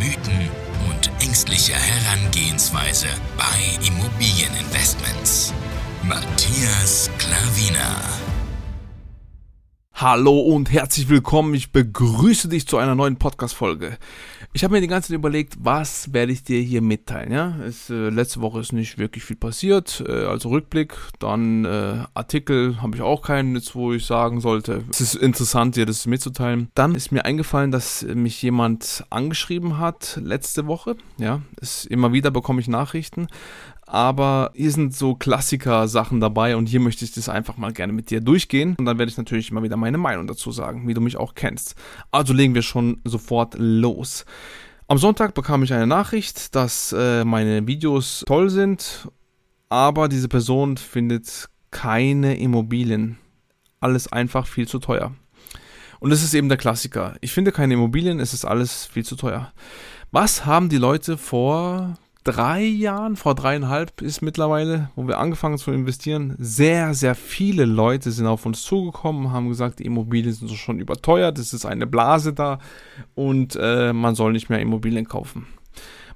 Mythen und ängstliche Herangehensweise bei Immobilieninvestments. Matthias Klavina. Hallo und herzlich willkommen. Ich begrüße dich zu einer neuen Podcast-Folge. Ich habe mir die ganze Zeit überlegt, was werde ich dir hier mitteilen. Ja? Es, äh, letzte Woche ist nicht wirklich viel passiert, äh, also Rückblick. Dann äh, Artikel habe ich auch keinen, jetzt, wo ich sagen sollte, es ist interessant, dir das mitzuteilen. Dann ist mir eingefallen, dass mich jemand angeschrieben hat letzte Woche. Ja, es, immer wieder bekomme ich Nachrichten aber hier sind so Klassiker-Sachen dabei und hier möchte ich das einfach mal gerne mit dir durchgehen und dann werde ich natürlich immer wieder meine Meinung dazu sagen, wie du mich auch kennst. Also legen wir schon sofort los. Am Sonntag bekam ich eine Nachricht, dass äh, meine Videos toll sind, aber diese Person findet keine Immobilien. Alles einfach viel zu teuer. Und das ist eben der Klassiker. Ich finde keine Immobilien, es ist alles viel zu teuer. Was haben die Leute vor drei Jahren, vor dreieinhalb ist mittlerweile, wo wir angefangen zu investieren, sehr, sehr viele Leute sind auf uns zugekommen, haben gesagt, die Immobilien sind schon überteuert, es ist eine Blase da und äh, man soll nicht mehr Immobilien kaufen.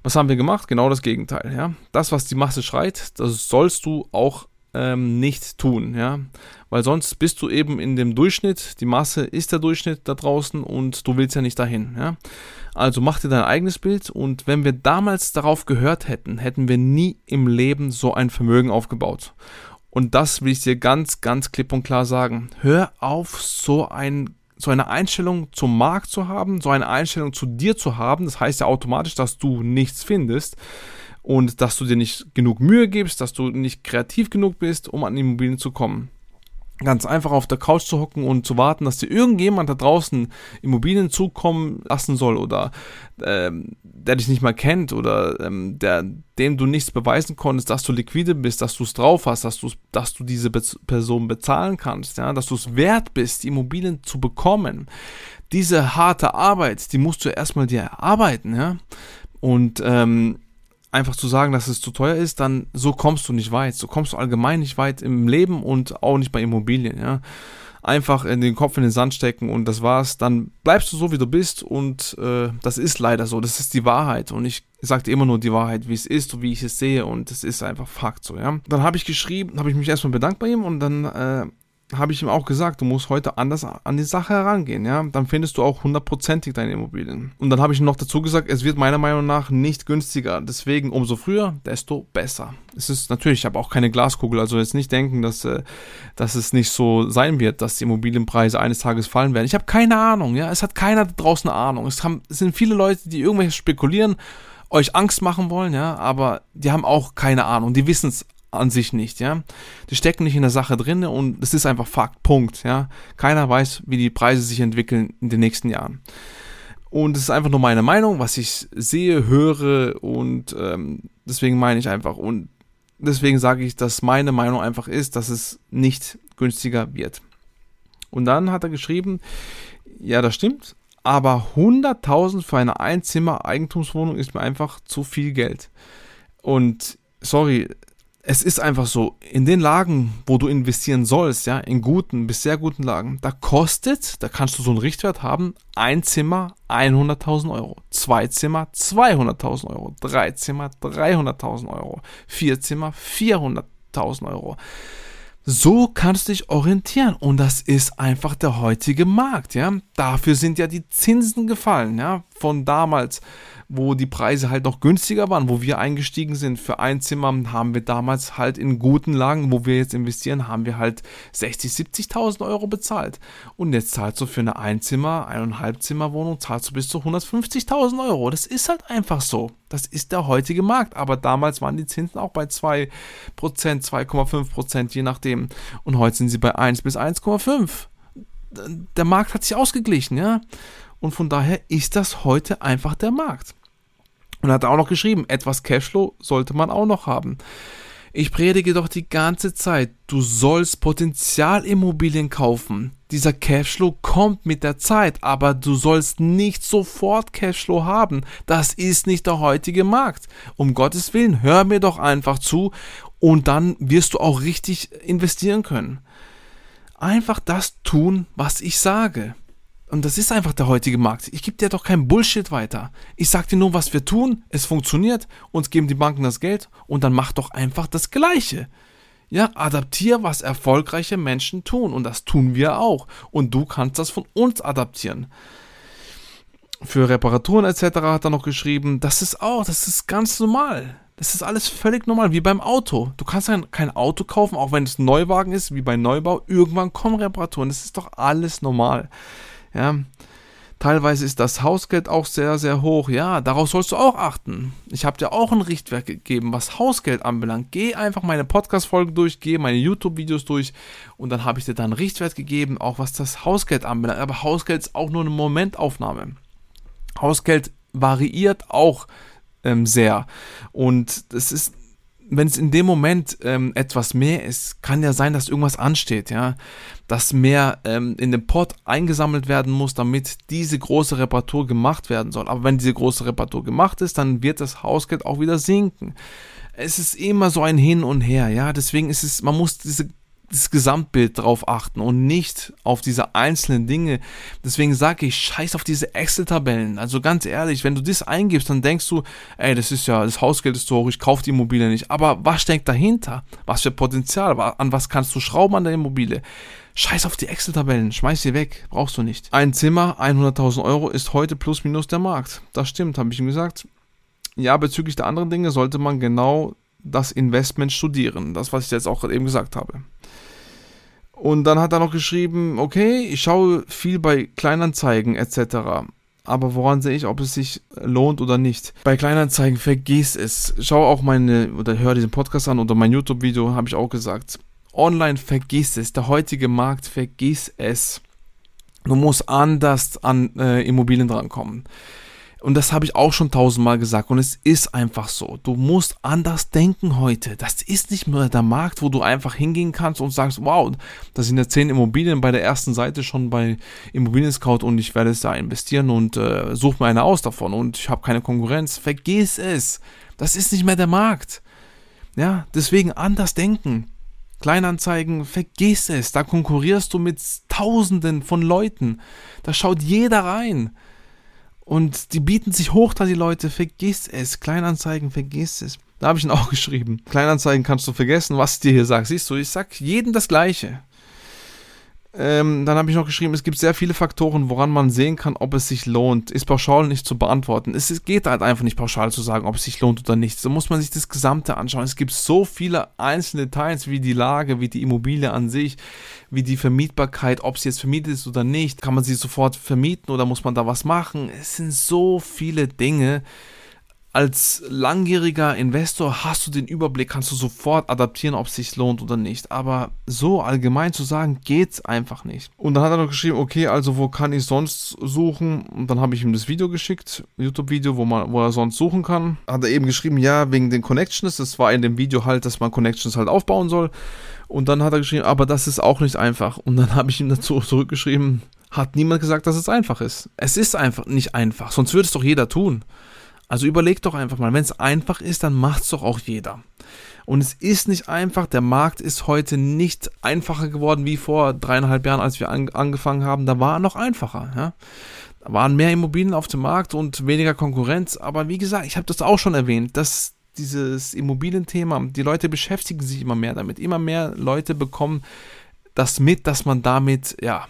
Was haben wir gemacht? Genau das Gegenteil. Ja? Das, was die Masse schreit, das sollst du auch ähm, nicht tun, ja, weil sonst bist du eben in dem Durchschnitt, die Masse ist der Durchschnitt da draußen und du willst ja nicht dahin, ja. Also mach dir dein eigenes Bild und wenn wir damals darauf gehört hätten, hätten wir nie im Leben so ein Vermögen aufgebaut. Und das will ich dir ganz, ganz klipp und klar sagen. Hör auf, so ein so eine Einstellung zum Markt zu haben, so eine Einstellung zu dir zu haben, das heißt ja automatisch, dass du nichts findest und dass du dir nicht genug Mühe gibst, dass du nicht kreativ genug bist, um an Immobilien zu kommen. Ganz einfach auf der Couch zu hocken und zu warten, dass dir irgendjemand da draußen Immobilien zukommen lassen soll oder ähm, der dich nicht mal kennt oder ähm, der, dem du nichts beweisen konntest, dass du liquide bist, dass du es drauf hast, dass, dass du diese Be Person bezahlen kannst, ja, dass du es wert bist, die Immobilien zu bekommen. Diese harte Arbeit, die musst du erstmal dir erarbeiten, ja. Und ähm, einfach zu sagen, dass es zu teuer ist, dann so kommst du nicht weit. So kommst du allgemein nicht weit im Leben und auch nicht bei Immobilien, ja. Einfach in den Kopf in den Sand stecken und das war's. Dann bleibst du so, wie du bist und äh, das ist leider so. Das ist die Wahrheit und ich sage immer nur die Wahrheit, wie es ist und wie ich es sehe und es ist einfach Fakt so, ja. Dann habe ich geschrieben, habe ich mich erstmal bedankt bei ihm und dann äh, habe ich ihm auch gesagt, du musst heute anders an die Sache herangehen, ja. Dann findest du auch hundertprozentig deine Immobilien. Und dann habe ich ihm noch dazu gesagt, es wird meiner Meinung nach nicht günstiger. Deswegen umso früher, desto besser. Es ist natürlich, ich habe auch keine Glaskugel, also jetzt nicht denken, dass, äh, dass es nicht so sein wird, dass die Immobilienpreise eines Tages fallen werden. Ich habe keine Ahnung, ja. Es hat keiner draußen eine Ahnung. Es, haben, es sind viele Leute, die irgendwelche spekulieren euch Angst machen wollen, ja, aber die haben auch keine Ahnung, die wissen es an sich nicht, ja. Die stecken nicht in der Sache drin und es ist einfach Fakt, Punkt, ja. Keiner weiß, wie die Preise sich entwickeln in den nächsten Jahren. Und es ist einfach nur meine Meinung, was ich sehe, höre und ähm, deswegen meine ich einfach und deswegen sage ich, dass meine Meinung einfach ist, dass es nicht günstiger wird. Und dann hat er geschrieben, ja, das stimmt, aber 100.000 für eine Einzimmer-Eigentumswohnung ist mir einfach zu viel Geld. Und sorry, es ist einfach so, in den Lagen, wo du investieren sollst, ja, in guten bis sehr guten Lagen, da kostet, da kannst du so einen Richtwert haben, ein Zimmer 100.000 Euro, zwei Zimmer 200.000 Euro, drei Zimmer 300.000 Euro, vier Zimmer 400.000 Euro. So kannst du dich orientieren und das ist einfach der heutige Markt, ja. Dafür sind ja die Zinsen gefallen, ja, von damals wo die Preise halt noch günstiger waren, wo wir eingestiegen sind. Für ein Zimmer haben wir damals halt in guten Lagen, wo wir jetzt investieren, haben wir halt 60, 70.000 Euro bezahlt. Und jetzt zahlst du für eine Einzimmer, eineinhalb Zimmer Wohnung, zahlst du bis zu 150.000 Euro. Das ist halt einfach so. Das ist der heutige Markt. Aber damals waren die Zinsen auch bei 2%, 2,5%, je nachdem. Und heute sind sie bei 1 bis 1,5. Der Markt hat sich ausgeglichen, ja. Und von daher ist das heute einfach der Markt. Und hat auch noch geschrieben, etwas Cashflow sollte man auch noch haben. Ich predige doch die ganze Zeit, du sollst Potenzialimmobilien kaufen. Dieser Cashflow kommt mit der Zeit, aber du sollst nicht sofort Cashflow haben. Das ist nicht der heutige Markt. Um Gottes Willen, hör mir doch einfach zu und dann wirst du auch richtig investieren können. Einfach das tun, was ich sage. Und das ist einfach der heutige Markt. Ich gebe dir doch kein Bullshit weiter. Ich sage dir nur, was wir tun. Es funktioniert. Uns geben die Banken das Geld. Und dann mach doch einfach das Gleiche. Ja, adaptier, was erfolgreiche Menschen tun. Und das tun wir auch. Und du kannst das von uns adaptieren. Für Reparaturen etc. hat er noch geschrieben, das ist auch, das ist ganz normal. Das ist alles völlig normal, wie beim Auto. Du kannst kein Auto kaufen, auch wenn es Neuwagen ist, wie bei Neubau. Irgendwann kommen Reparaturen. Das ist doch alles normal. Ja. Teilweise ist das Hausgeld auch sehr, sehr hoch. Ja, darauf sollst du auch achten. Ich habe dir auch ein Richtwerk gegeben, was Hausgeld anbelangt. Geh einfach meine Podcast-Folgen durch, geh meine YouTube-Videos durch und dann habe ich dir dann einen Richtwert gegeben, auch was das Hausgeld anbelangt. Aber Hausgeld ist auch nur eine Momentaufnahme. Hausgeld variiert auch ähm, sehr. Und das ist wenn es in dem Moment ähm, etwas mehr ist, kann ja sein, dass irgendwas ansteht, ja, dass mehr ähm, in den Pot eingesammelt werden muss, damit diese große Reparatur gemacht werden soll. Aber wenn diese große Reparatur gemacht ist, dann wird das Hausgeld auch wieder sinken. Es ist immer so ein Hin und Her, ja. Deswegen ist es, man muss diese das Gesamtbild drauf achten und nicht auf diese einzelnen Dinge. Deswegen sage ich, scheiß auf diese Excel-Tabellen. Also ganz ehrlich, wenn du das eingibst, dann denkst du, ey, das ist ja, das Hausgeld ist zu hoch, ich kaufe die Immobilie nicht. Aber was steckt dahinter? Was für Potenzial? An was kannst du schrauben an der Immobilie? Scheiß auf die Excel-Tabellen, schmeiß sie weg, brauchst du nicht. Ein Zimmer, 100.000 Euro ist heute plus minus der Markt. Das stimmt, habe ich ihm gesagt. Ja, bezüglich der anderen Dinge sollte man genau das Investment studieren. Das, was ich jetzt auch eben gesagt habe. Und dann hat er noch geschrieben, okay, ich schaue viel bei Kleinanzeigen etc. Aber woran sehe ich, ob es sich lohnt oder nicht? Bei Kleinanzeigen vergiss es. Schau auch meine oder hör diesen Podcast an oder mein YouTube-Video, habe ich auch gesagt. Online vergiss es. Der heutige Markt vergiss es. Du musst anders an äh, Immobilien drankommen. Und das habe ich auch schon tausendmal gesagt. Und es ist einfach so. Du musst anders denken heute. Das ist nicht mehr der Markt, wo du einfach hingehen kannst und sagst, wow, da sind ja zehn Immobilien bei der ersten Seite schon bei Immobilien Scout und ich werde es da investieren und äh, suche mir eine aus davon und ich habe keine Konkurrenz. Vergiss es. Das ist nicht mehr der Markt. Ja, deswegen anders denken. Kleinanzeigen, vergiss es. Da konkurrierst du mit Tausenden von Leuten. Da schaut jeder rein. Und die bieten sich hoch da, die Leute. Vergiss es. Kleinanzeigen, vergiss es. Da habe ich ihn auch geschrieben. Kleinanzeigen kannst du vergessen, was ich dir hier sage. Siehst du, ich sag jedem das Gleiche. Ähm, dann habe ich noch geschrieben, es gibt sehr viele Faktoren, woran man sehen kann, ob es sich lohnt. Ist pauschal nicht zu beantworten. Es geht halt einfach nicht pauschal zu sagen, ob es sich lohnt oder nicht. So muss man sich das Gesamte anschauen. Es gibt so viele einzelne Details, wie die Lage, wie die Immobilie an sich, wie die Vermietbarkeit, ob sie jetzt vermietet ist oder nicht. Kann man sie sofort vermieten oder muss man da was machen? Es sind so viele Dinge, als langjähriger Investor hast du den Überblick, kannst du sofort adaptieren, ob es sich lohnt oder nicht. Aber so allgemein zu sagen, geht's einfach nicht. Und dann hat er noch geschrieben, okay, also wo kann ich sonst suchen? Und dann habe ich ihm das Video geschickt, YouTube-Video, wo man, wo er sonst suchen kann. Hat er eben geschrieben, ja, wegen den Connections. Das war in dem Video halt, dass man Connections halt aufbauen soll. Und dann hat er geschrieben, aber das ist auch nicht einfach. Und dann habe ich ihm dazu zurückgeschrieben, hat niemand gesagt, dass es einfach ist. Es ist einfach nicht einfach, sonst würde es doch jeder tun. Also überleg doch einfach mal, wenn es einfach ist, dann macht es doch auch jeder. Und es ist nicht einfach, der Markt ist heute nicht einfacher geworden wie vor dreieinhalb Jahren, als wir an, angefangen haben. Da war er noch einfacher. Ja? Da waren mehr Immobilien auf dem Markt und weniger Konkurrenz. Aber wie gesagt, ich habe das auch schon erwähnt, dass dieses Immobilienthema, die Leute beschäftigen sich immer mehr damit. Immer mehr Leute bekommen das mit, dass man damit, ja,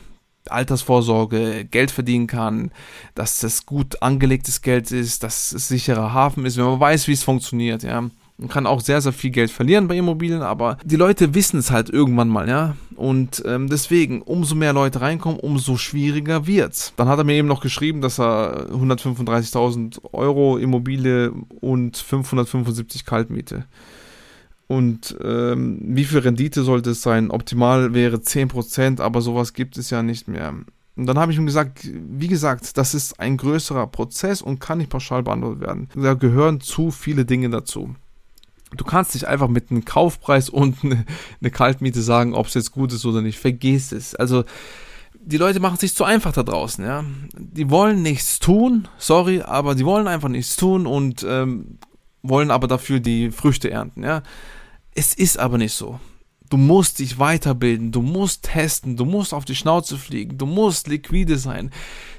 Altersvorsorge, Geld verdienen kann, dass das gut angelegtes Geld ist, dass es sicherer Hafen ist, wenn man weiß, wie es funktioniert, ja. Man kann auch sehr, sehr viel Geld verlieren bei Immobilien, aber die Leute wissen es halt irgendwann mal, ja. Und ähm, deswegen, umso mehr Leute reinkommen, umso schwieriger wird's. Dann hat er mir eben noch geschrieben, dass er 135.000 Euro Immobilie und 575 Kaltmiete und ähm, wie viel Rendite sollte es sein? Optimal wäre 10%, aber sowas gibt es ja nicht mehr. Und dann habe ich ihm gesagt, wie gesagt, das ist ein größerer Prozess und kann nicht pauschal beantwortet werden. Da gehören zu viele Dinge dazu. Du kannst nicht einfach mit einem Kaufpreis und eine, Kaltmiete sagen, ob es jetzt gut ist oder nicht. Vergiss es. Also die Leute machen es sich zu einfach da draußen, ja. Die wollen nichts tun, sorry, aber die wollen einfach nichts tun und ähm, wollen aber dafür die Früchte ernten, ja. Es ist aber nicht so. Du musst dich weiterbilden, du musst testen, du musst auf die Schnauze fliegen, du musst liquide sein,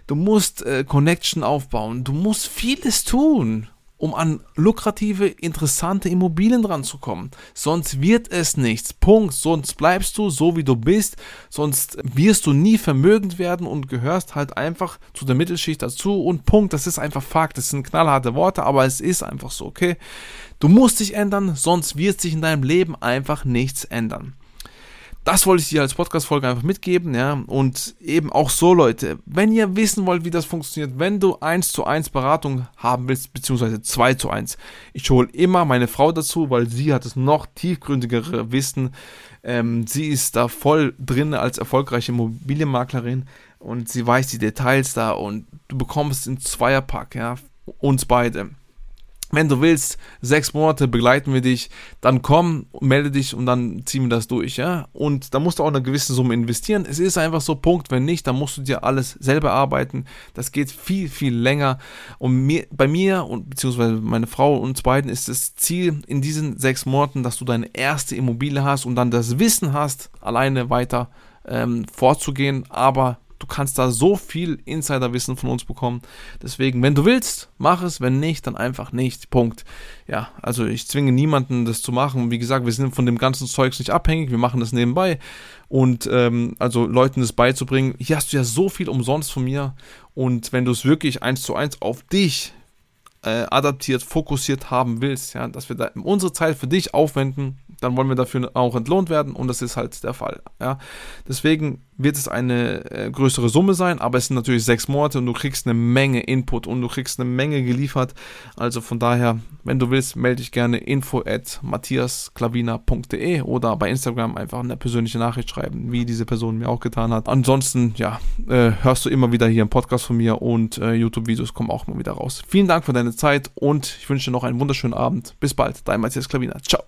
du musst äh, Connection aufbauen, du musst vieles tun um an lukrative, interessante Immobilien ranzukommen. Sonst wird es nichts. Punkt. Sonst bleibst du so, wie du bist. Sonst wirst du nie vermögend werden und gehörst halt einfach zu der Mittelschicht dazu. Und Punkt. Das ist einfach Fakt. Das sind knallharte Worte, aber es ist einfach so, okay? Du musst dich ändern, sonst wird sich in deinem Leben einfach nichts ändern das wollte ich dir als Podcast-Folge einfach mitgeben, ja. Und eben auch so, Leute, wenn ihr wissen wollt, wie das funktioniert, wenn du 1 zu 1 Beratung haben willst, beziehungsweise 2 zu 1, ich hole immer meine Frau dazu, weil sie hat das noch tiefgründigere Wissen. Ähm, sie ist da voll drin als erfolgreiche Immobilienmaklerin und sie weiß die Details da und du bekommst in Zweierpack, ja, uns beide wenn du willst, sechs Monate begleiten wir dich, dann komm, melde dich und dann ziehen wir das durch, ja. Und da musst du auch eine gewisse Summe investieren. Es ist einfach so, Punkt. Wenn nicht, dann musst du dir alles selber arbeiten. Das geht viel, viel länger. Und mir, bei mir und beziehungsweise meine Frau und uns beiden ist das Ziel in diesen sechs Monaten, dass du deine erste Immobilie hast und dann das Wissen hast, alleine weiter ähm, vorzugehen, aber Du kannst da so viel Insiderwissen von uns bekommen. Deswegen, wenn du willst, mach es. Wenn nicht, dann einfach nicht. Punkt. Ja, also ich zwinge niemanden, das zu machen. Wie gesagt, wir sind von dem ganzen Zeugs nicht abhängig. Wir machen das nebenbei. Und ähm, also Leuten das beizubringen, hier hast du ja so viel umsonst von mir. Und wenn du es wirklich eins zu eins auf dich äh, adaptiert, fokussiert haben willst, ja, dass wir da unsere Zeit für dich aufwenden, dann wollen wir dafür auch entlohnt werden und das ist halt der Fall. Ja. Deswegen wird es eine äh, größere Summe sein, aber es sind natürlich sechs Monate und du kriegst eine Menge Input und du kriegst eine Menge geliefert. Also von daher, wenn du willst, melde dich gerne info at matthiasklavina.de oder bei Instagram einfach eine persönliche Nachricht schreiben, wie diese Person mir auch getan hat. Ansonsten, ja, äh, hörst du immer wieder hier im Podcast von mir und äh, YouTube-Videos kommen auch immer wieder raus. Vielen Dank für deine Zeit und ich wünsche dir noch einen wunderschönen Abend. Bis bald, dein Matthias Klavina. Ciao.